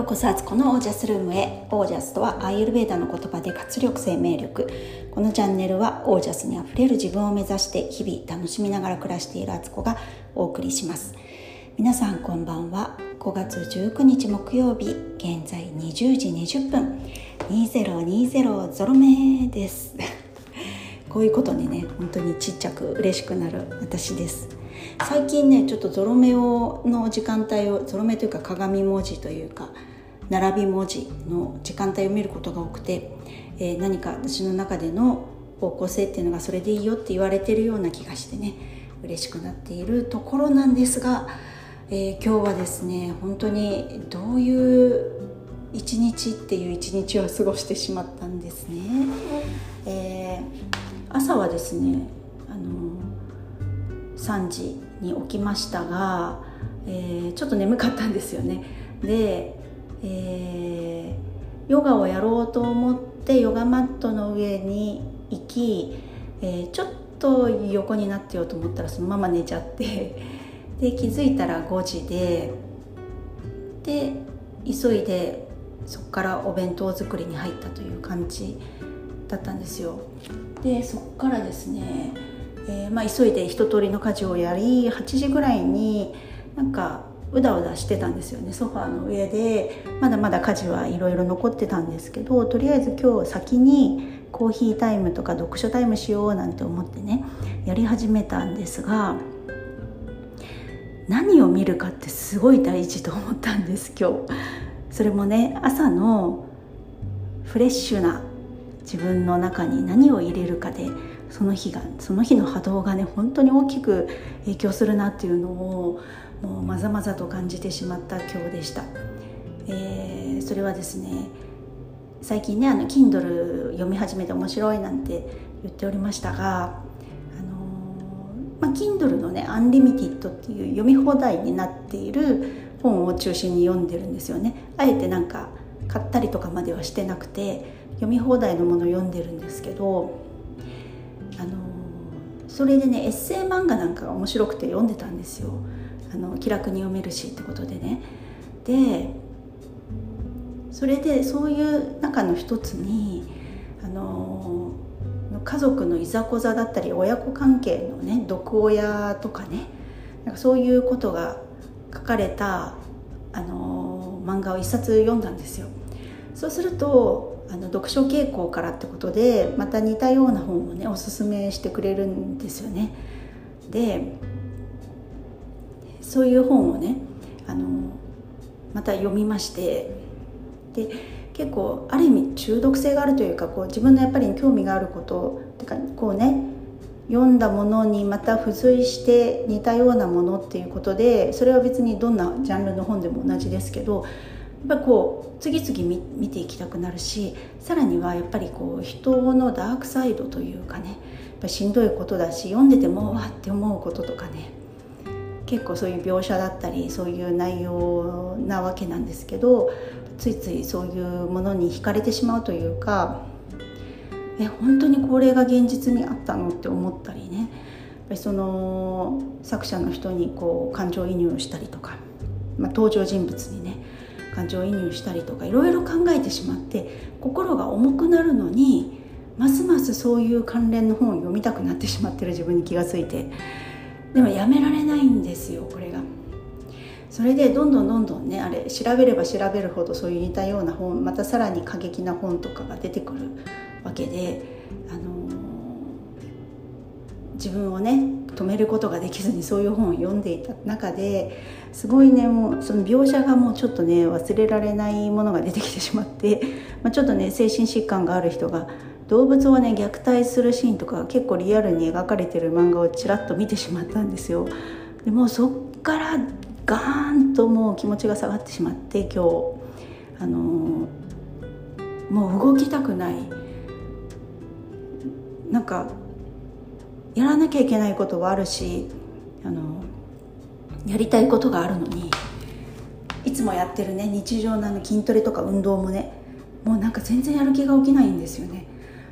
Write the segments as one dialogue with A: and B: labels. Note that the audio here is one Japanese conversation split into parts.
A: ようこそあつこのオージャスルームへ。オージャスとはアイユルベーダの言葉で活力生命力。このチャンネルはオージャスにあふれる自分を目指して日々楽しみながら暮らしているあつこがお送りします。皆さんこんばんは。5月19日木曜日現在20時20分。2020ゾロ目です。こういうことにね本当にちっちゃく嬉しくなる私です。最近ねちょっとゾロ目をの時間帯をゾロ目というか鏡文字というか並び文字の時間帯を見ることが多くて、えー、何か私の中での方向性っていうのがそれでいいよって言われてるような気がしてね嬉しくなっているところなんですが、えー、今日はですね本当にどういう一日っていう一日を過ごしてしまったんですね。えー、朝はですねあの3時に起きましたが、えー、ちょっと眠かったんですよねで、えー、ヨガをやろうと思ってヨガマットの上に行き、えー、ちょっと横になってようと思ったらそのまま寝ちゃってで気づいたら5時でで急いでそこからお弁当作りに入ったという感じだったんですよ。でそこからですねえー、まあ、急いで一通りの家事をやり8時ぐらいになんかうだうだしてたんですよね。ソファーの上で。まだまだ家事はいろいろ残ってたんですけどとりあえず今日先にコーヒータイムとか読書タイムしようなんて思ってねやり始めたんですが何を見るかってすごい大事と思ったんです今日。それもね朝のフレッシュな自分の中に何を入れるかでその日がその日の波動がね本当に大きく影響するなっていうのをもうまざまざと感じてしまった今日でした、えー、それはですね最近ねあの Kindle 読み始めて面白いなんて言っておりましたがあのー、まあ、Kindle のね「アンリミティッド」っていう読み放題になっている本を中心に読んでるんですよね。あえてなんか買ったりとかまではしてなくて読み放題のものを読んでるんですけどあのそれでねエッセイ漫画なんかが面白くて読んでたんですよ。あの気楽に読めるしってことでね。でそれでそういう中の一つにあの家族のいざこざだったり親子関係のね毒親とかね。なんかそういうことが書かれたあの漫画を一冊読んだんですよ。そうするとあの読書傾向からってことでまた似たような本をねおすすめしてくれるんですよね。でそういう本をねあのまた読みましてで結構ある意味中毒性があるというかこう自分のやっぱり興味があることってかこうね読んだものにまた付随して似たようなものっていうことでそれは別にどんなジャンルの本でも同じですけどやっぱこう次々見ていきたくなるしさらにはやっぱりこう人のダークサイドというかねやっぱしんどいことだし読んでてもわって思うこととかね結構そういう描写だったりそういう内容なわけなんですけどついついそういうものに惹かれてしまうというかえ本当にこれが現実にあったのって思ったりね。やっぱりその作者の人にこう感情移入したりとか、まあ、登場人物にね感情移入したりとかいろいろ考えてしまって心が重くなるのにますますそういう関連の本を読みたくなってしまってる自分に気がついてでもやめられないんですよこれが。それでどんどんどんどんねあれ調べれば調べるほどそういう似たような本またさらに過激な本とかが出てくるわけで、あのー、自分をね止めることができずにそういう本を読んでいた中ですごいねもうその描写がもうちょっとね忘れられないものが出てきてしまって、まあ、ちょっとね精神疾患がある人が動物をね虐待するシーンとか結構リアルに描かれてる漫画をちらっと見てしまったんですよ。でもそっからガーンともう気持ちが下がってしまって今日。あのー、もう動きたくない。なんかやらなきゃいけないことはあるしあのやりたいことがあるのにいつもやってるね日常のあの筋トレとか運動もねもうなんか全然やる気が起きないんですよね。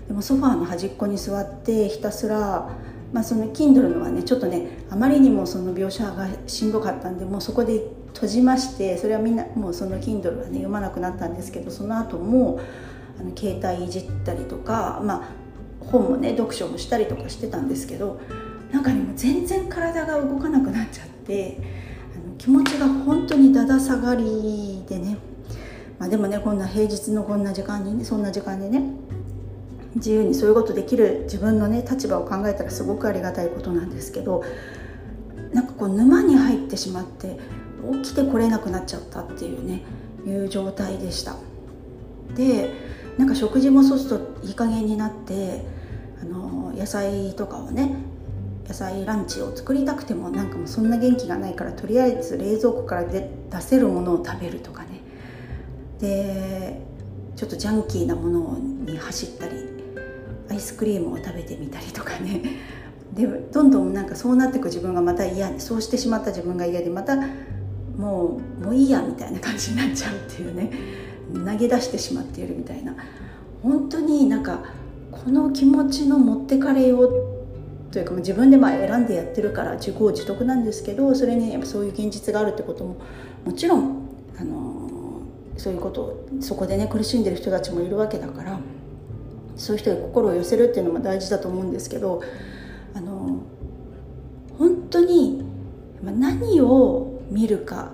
A: でもソファーの端っこに座ってひたすらまあ、その Kindle のはねちょっとねあまりにもその描写がしんどかったんでもうそこで閉じましてそれはみんなもうその Kindle はね読まなくなったんですけどその後もあの携帯いじったりとか、まあ、本もね読書もしたりとかしてたんですけどなんかねもう全然体が動かなくなっちゃってあの気持ちが本当にだだ下がりでね、まあ、でもねこんな平日のこんな時間にねそんな時間でね自由にそういうことできる自分のね立場を考えたらすごくありがたいことなんですけどなんかこう沼に入ってしまって起きてこれなくなっちゃったっていうねいう状態でした。でなんか食事もそうするといい加減になってあの野菜とかをね野菜ランチを作りたくてもなんかもうそんな元気がないからとりあえず冷蔵庫からで出せるものを食べるとかね。でちょっとジャンキーなものに走ったりイスクリームを食べてみたりとかね。でどんどんなんかそうなっていく自分がまた嫌そうしてしまった自分が嫌でまたもうもういいやみたいな感じになっちゃうっていうね。投げ出してしまっているみたいな。本当になんかこの気持ちの持ってかれようというか自分でまあ選んでやってるから自業自得なんですけどそれにやっぱそういう現実があるってことももちろん、あのそういうことそこでね苦しんでる人たちもいるわけだからそういう人に心を寄せるっていうのも大事だと思うんですけどあの本当に何を見るか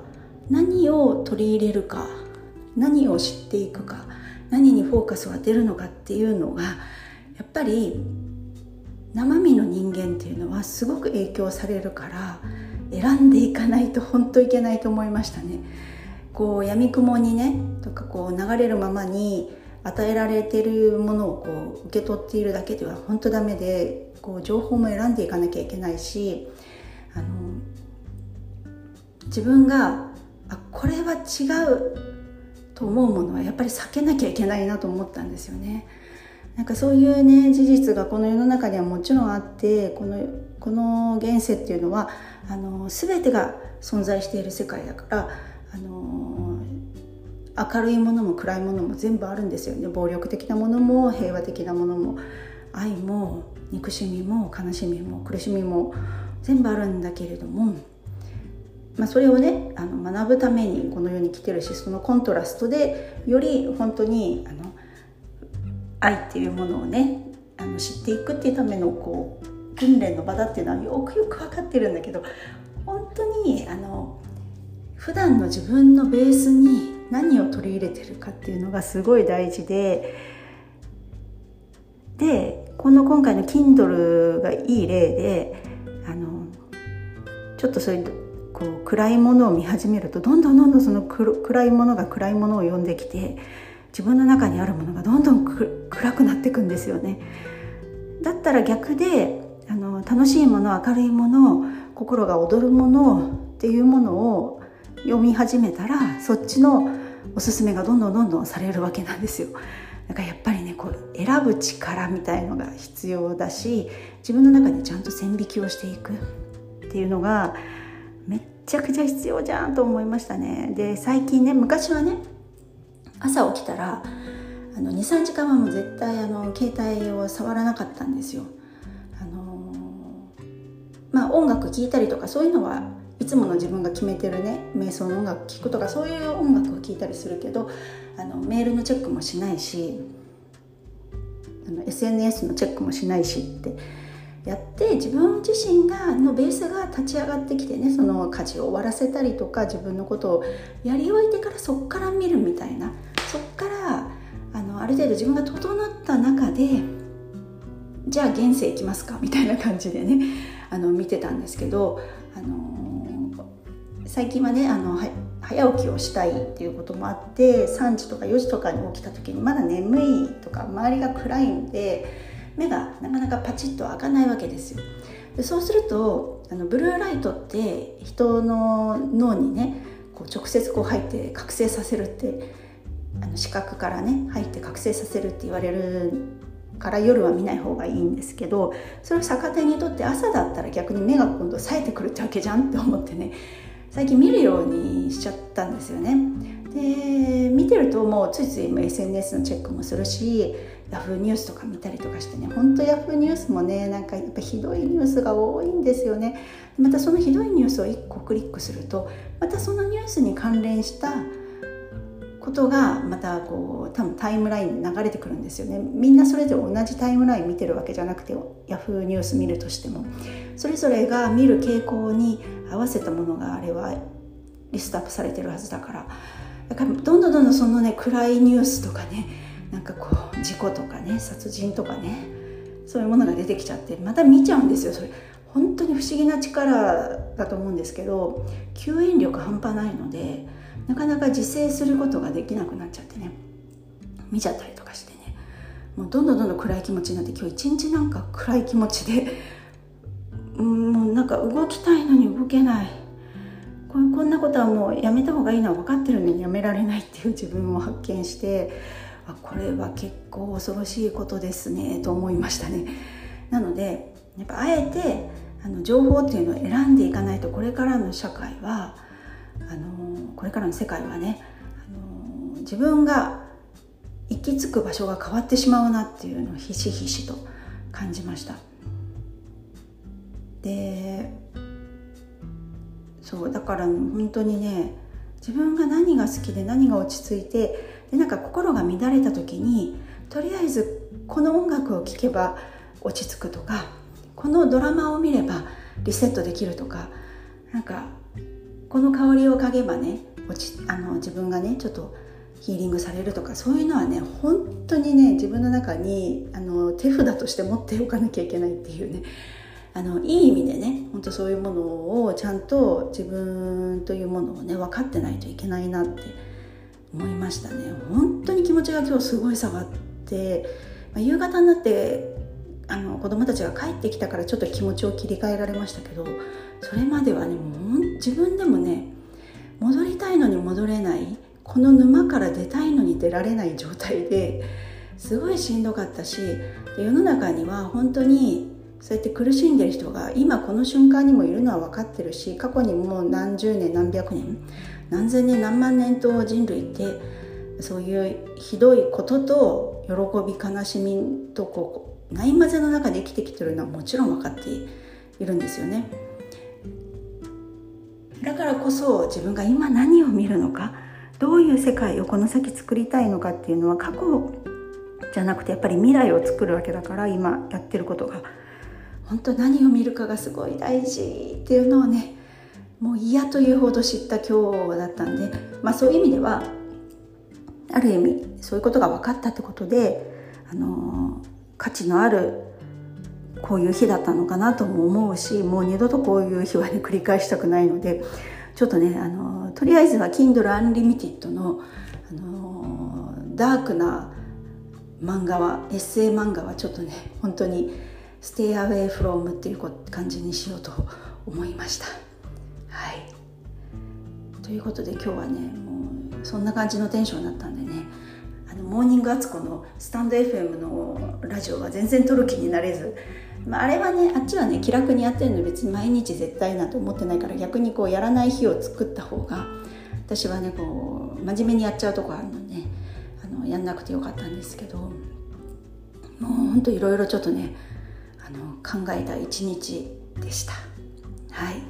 A: 何を取り入れるか何を知っていくか何にフォーカスを当てるのかっていうのがやっぱり生身の人間っていうのはすごく影響されるから選んでいかないと本当いけないと思いましたね。こう闇雲にねとかこう流れるままに与えられているものをこう受け取っているだけでは本当ダメでこう情報も選んでいかなきゃいけないしあの自分があこれは違うと思うものはやっぱり避けなきゃいけないなと思ったんですよね。なんかそういうね事実がこの世の中にはもちろんあってこのこの現世っていうのはあの全てが存在している世界だからあの明るいものも暗いものも全部あるんですよね。暴力的なものも平和的なものも愛も憎しみも悲しみも苦しみも全部あるんだけれども、まあ、それをねあの学ぶためにこの世に来てるしそのコントラストでより本当にあの愛っていうものをねあの知っていくっていうためのこう訓練の場だっていうのはよくよく分かってるんだけど本当にあの普段の自分のベースに何を取り入れてるかっていうのがすごい大事ででこの今回の Kindle がいい例であのちょっとそういうこう暗いものを見始めるとどんどんどんどんその暗いものが暗いものを呼んできて自分の中にあるものがどんどん暗くなっていくんですよね。だったら逆であの楽しいもの明るいもの心が躍るものっていうものを読み始めたらそっちのおすすめがどんどんどんどんされるわけなんですよ。だからやっぱりねこう選ぶ力みたいのが必要だし自分の中でちゃんと線引きをしていくっていうのがめっちゃくちゃ必要じゃんと思いましたね。で最近ね昔はね朝起きたら23時間はもう絶対あの携帯を触らなかったんですよ。あのまあ音楽聴いたりとかそういうのはいつもの自分が決めてるね瞑想の音楽聴くとかそういう音楽を聴いたりするけどあのメールのチェックもしないしあの SNS のチェックもしないしってやって自分自身がのベースが立ち上がってきてねその家事を終わらせたりとか自分のことをやり終えてからそっから見るみたいなそっからあのある程度自分が整った中でじゃあ現世行きますかみたいな感じでねあの見てたんですけど、あの最近はねあの早起きをしたいっていうこともあって3時とか4時とかに起きた時にまだ眠いとか周りが暗いんで目がなかなかパチッと開かないわけですよ。でそうするとあのブルーライトって人の脳にねこう直接こう入って覚醒させるってあの視覚からね入って覚醒させるって言われるから夜は見ない方がいいんですけどそれを逆手にとって朝だったら逆に目が今度冴えてくるってわけじゃんって思ってね最近見るようにしちゃったんですよね。で見てるともうついつい SNS のチェックもするしヤフーニュースとか見たりとかしてね。本当ヤフーニュースもねなんかやっぱひどいニュースが多いんですよね。またそのひどいニュースを1個クリックするとまたそのニュースに関連したことがまたこう多分タイムラインに流れてくるんですよね。みんなそれぞれ同じタイムライン見てるわけじゃなくてヤフーニュース見るとしても。それぞれが見る傾向に合わせたものがあれはリストアップされてるはずだから。だからどんどんどんどんそのね暗いニュースとかねなんかこう事故とかね殺人とかねそういうものが出てきちゃってまた見ちゃうんですよ。それ本当に不思議な力だと思うんですけど吸引力半端ないのでなかなか自制することができなくなっちゃってね見ちゃったりとかしてね。もうどんどんどんどん暗い気持ちになって今日一日なんか暗い気持ちでもうなんか動きたいのに動けない。ここんなことはもうやめた方がいいのは分かってるのにやめられないっていう自分を発見してあこれは結構恐ろしいことですねと思いましたね。なのでやっぱあえてあの情報っていうのを選んでいかないとこれからの社会はあのこれからの世界はねあの自分が行き着く場所が変わってしまうなっていうのをひしひしと感じました。でそうだから本当にね自分が何が好きで何が落ち着いてでなんか心が乱れた時にとりあえずこの音楽を聴けば落ち着くとかこのドラマを見ればリセットできるとかなんかこの香りを嗅げばね落ちあの自分がねちょっとヒーリングされるとかそういうのはね本当にね自分の中にあの手札として持っておかなきゃいけないっていうねあのいい意味でね本当そういうものをちゃんと自分というものをね分かってないといけないなって思いましたね。本当に気持ちが今日すごい下がって、まあ、夕方になってあの子供たちが帰ってきたからちょっと気持ちを切り替えられましたけどそれまではねもう自分でもね戻りたいのに戻れないこの沼から出たいのに出られない状態ですごいしんどかったし世の中には本当にそうやって苦しんでる人が今この瞬間にもいるのは分かってるし過去にもう何十年何百年何千年何万年と人類ってそういうひどいことと喜び悲しみとこうないまぜの中で生きてきてるのはもちろん分かっているんですよね。だからこそ自分が今何を見るのかどういう世界をこの先作りたいのかっていうのは過去じゃなくてやっぱり未来を作るわけだから今やってることが本当何を見るかがすごい大事っていうのをねもう嫌というほど知った今日だったんで、まあ、そういう意味ではある意味そういうことが分かったってことで、あの価値のあるこういう日だったのかなとも思うしもう二度とこういう日はね繰り返したくないのでちょっとね、あのとりあえずは Kindle Unlimited の、あのダークな漫画はエッセイ漫画はちょっとね本当にステイアウェイフロームっていう感じにしようと思いました。はい。ということで今日はねもうそんな感じのテンションだったんでねあのモーニングアツコのスタンド FM のラジオは全然撮る気になれず、まあ、あれはねあっちはね気楽にやってるの別に毎日絶対なんて思ってないから逆にこうやらない日を作った方が私はねこう真面目にやっちゃうとこあるので、ね、あのやんなくてよかったんですけどもうほんといろいろちょっとねあの考えた一日でした。はい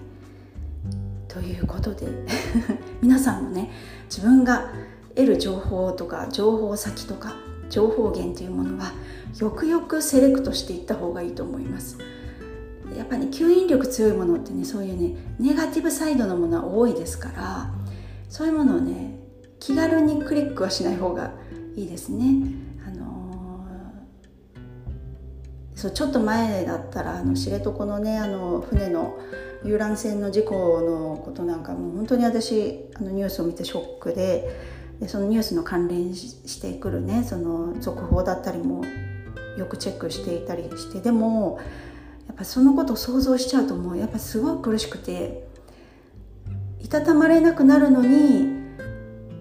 A: ということで 皆さんもね自分が得る情報とか情報先とか情報源というものはよくよくセレクトしていった方がいいと思います。やっぱり、ね、吸引力強いものってねそういうねネガティブサイドのものは多いですからそういうものをね気軽にクリックはしない方がいいですね。そうちょっと前だったらあの知床のねあの船の遊覧船の事故のことなんかもう本当に私あのニュースを見てショックででそのニュースの関連してくるねその続報だったりもよくチェックしていたりしてでもやっぱそのことを想像しちゃうともうやっぱすごい苦しくていたたまれなくなるのに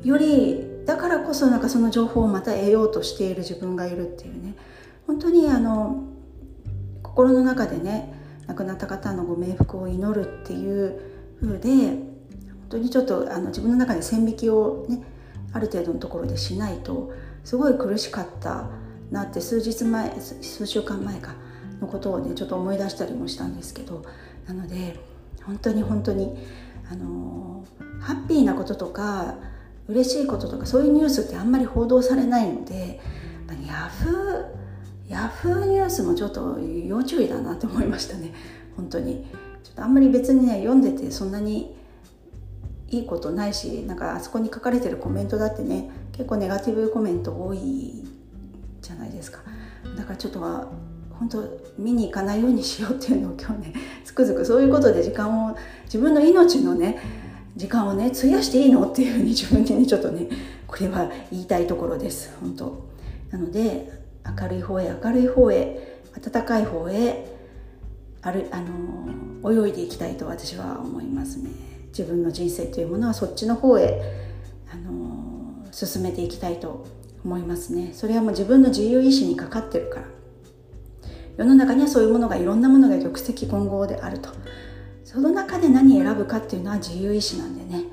A: よりだからこそなんかその情報をまた得ようとしている自分がいるっていうね。本当にあの心の中でね亡くなった方のご冥福を祈るっていう風で本当にちょっとあの自分の中で線引きをねある程度のところでしないとすごい苦しかったなって数日前数週間前かのことをねちょっと思い出したりもしたんですけどなので本当に本当にあのハッピーなこととか嬉しいこととかそういうニュースってあんまり報道されないのでヤフーヤフーニュースもちょっと要注意だなって思いましたね。本当に。ちょっとあんまり別にね読んでてそんなにいいことないしなんかあそこに書かれてるコメントだってね結構ネガティブコメント多いじゃないですか。だからちょっとは本当見に行かないようにしようっていうのを今日ね つくづくそういうことで時間を自分の命のね時間をね費やしていいのっていうふうに自分にねちょっとねこれは言いたいところです。本当。なので明るい方へ明るい方へ暖かい方へあるあの泳いでいきたいと私は思いますね。自分の人生というものはそっちの方へあの進めていきたいと思いますね。それはもう自分の自由意志にかかってるから。世の中にはそういうものがいろんなものが玉石混合であると。その中で何選ぶかっていうのは自由意志なんでね。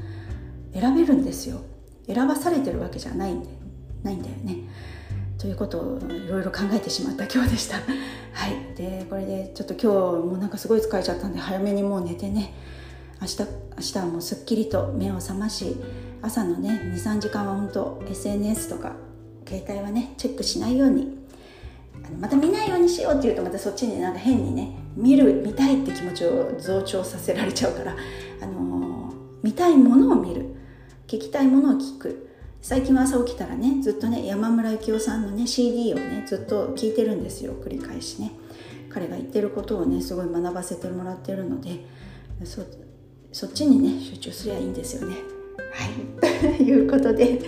A: 選べるんですよ。選ばされてるわけじゃないんでないんだよね。ということをいろいろ考えてしまった今日でした。はい。でこれでちょっと今日もなんかすごい疲れちゃったんで早めにもう寝てね。明日明日はもうすっきりと目を覚まし朝のね23時間は本当 SNS とか携帯はねチェックしないようにまた見ないようにしようって言うとまたそっちになんか変にね見る見たいって気持ちを増長させられちゃうから、あのー、見たいものを見る。聞きたいものを聞く。最近は朝起きたらねずっとね山村幸雄さんのね CD をねずっと聞いてるんですよ繰り返しね。彼が言ってることをねすごい学ばせてもらってるのでそそっちにね集中すりゃいいんですよね。はい。と いうことで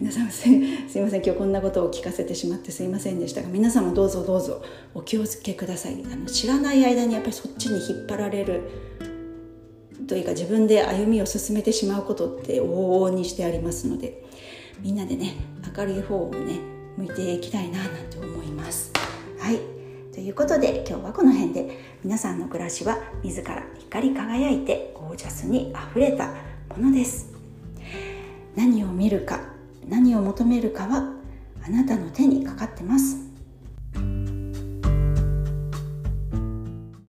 A: 皆さんすいません今日こんなことを聞かせてしまってすいませんでしたが皆さんもどうぞどうぞお気をつけください。あの知らない間にやっぱりそっちに引っ張られるというか自分で歩みを進めてしまうことって往々にしてありますのでみんなでね明るい方をね向いていきたいななんて思います。はい。ということで今日はこの辺で皆さんの暮らしは自ら光り輝いてゴージャスにあふれたものです。何を見るか何を求めるかはあなたの手にかかってます。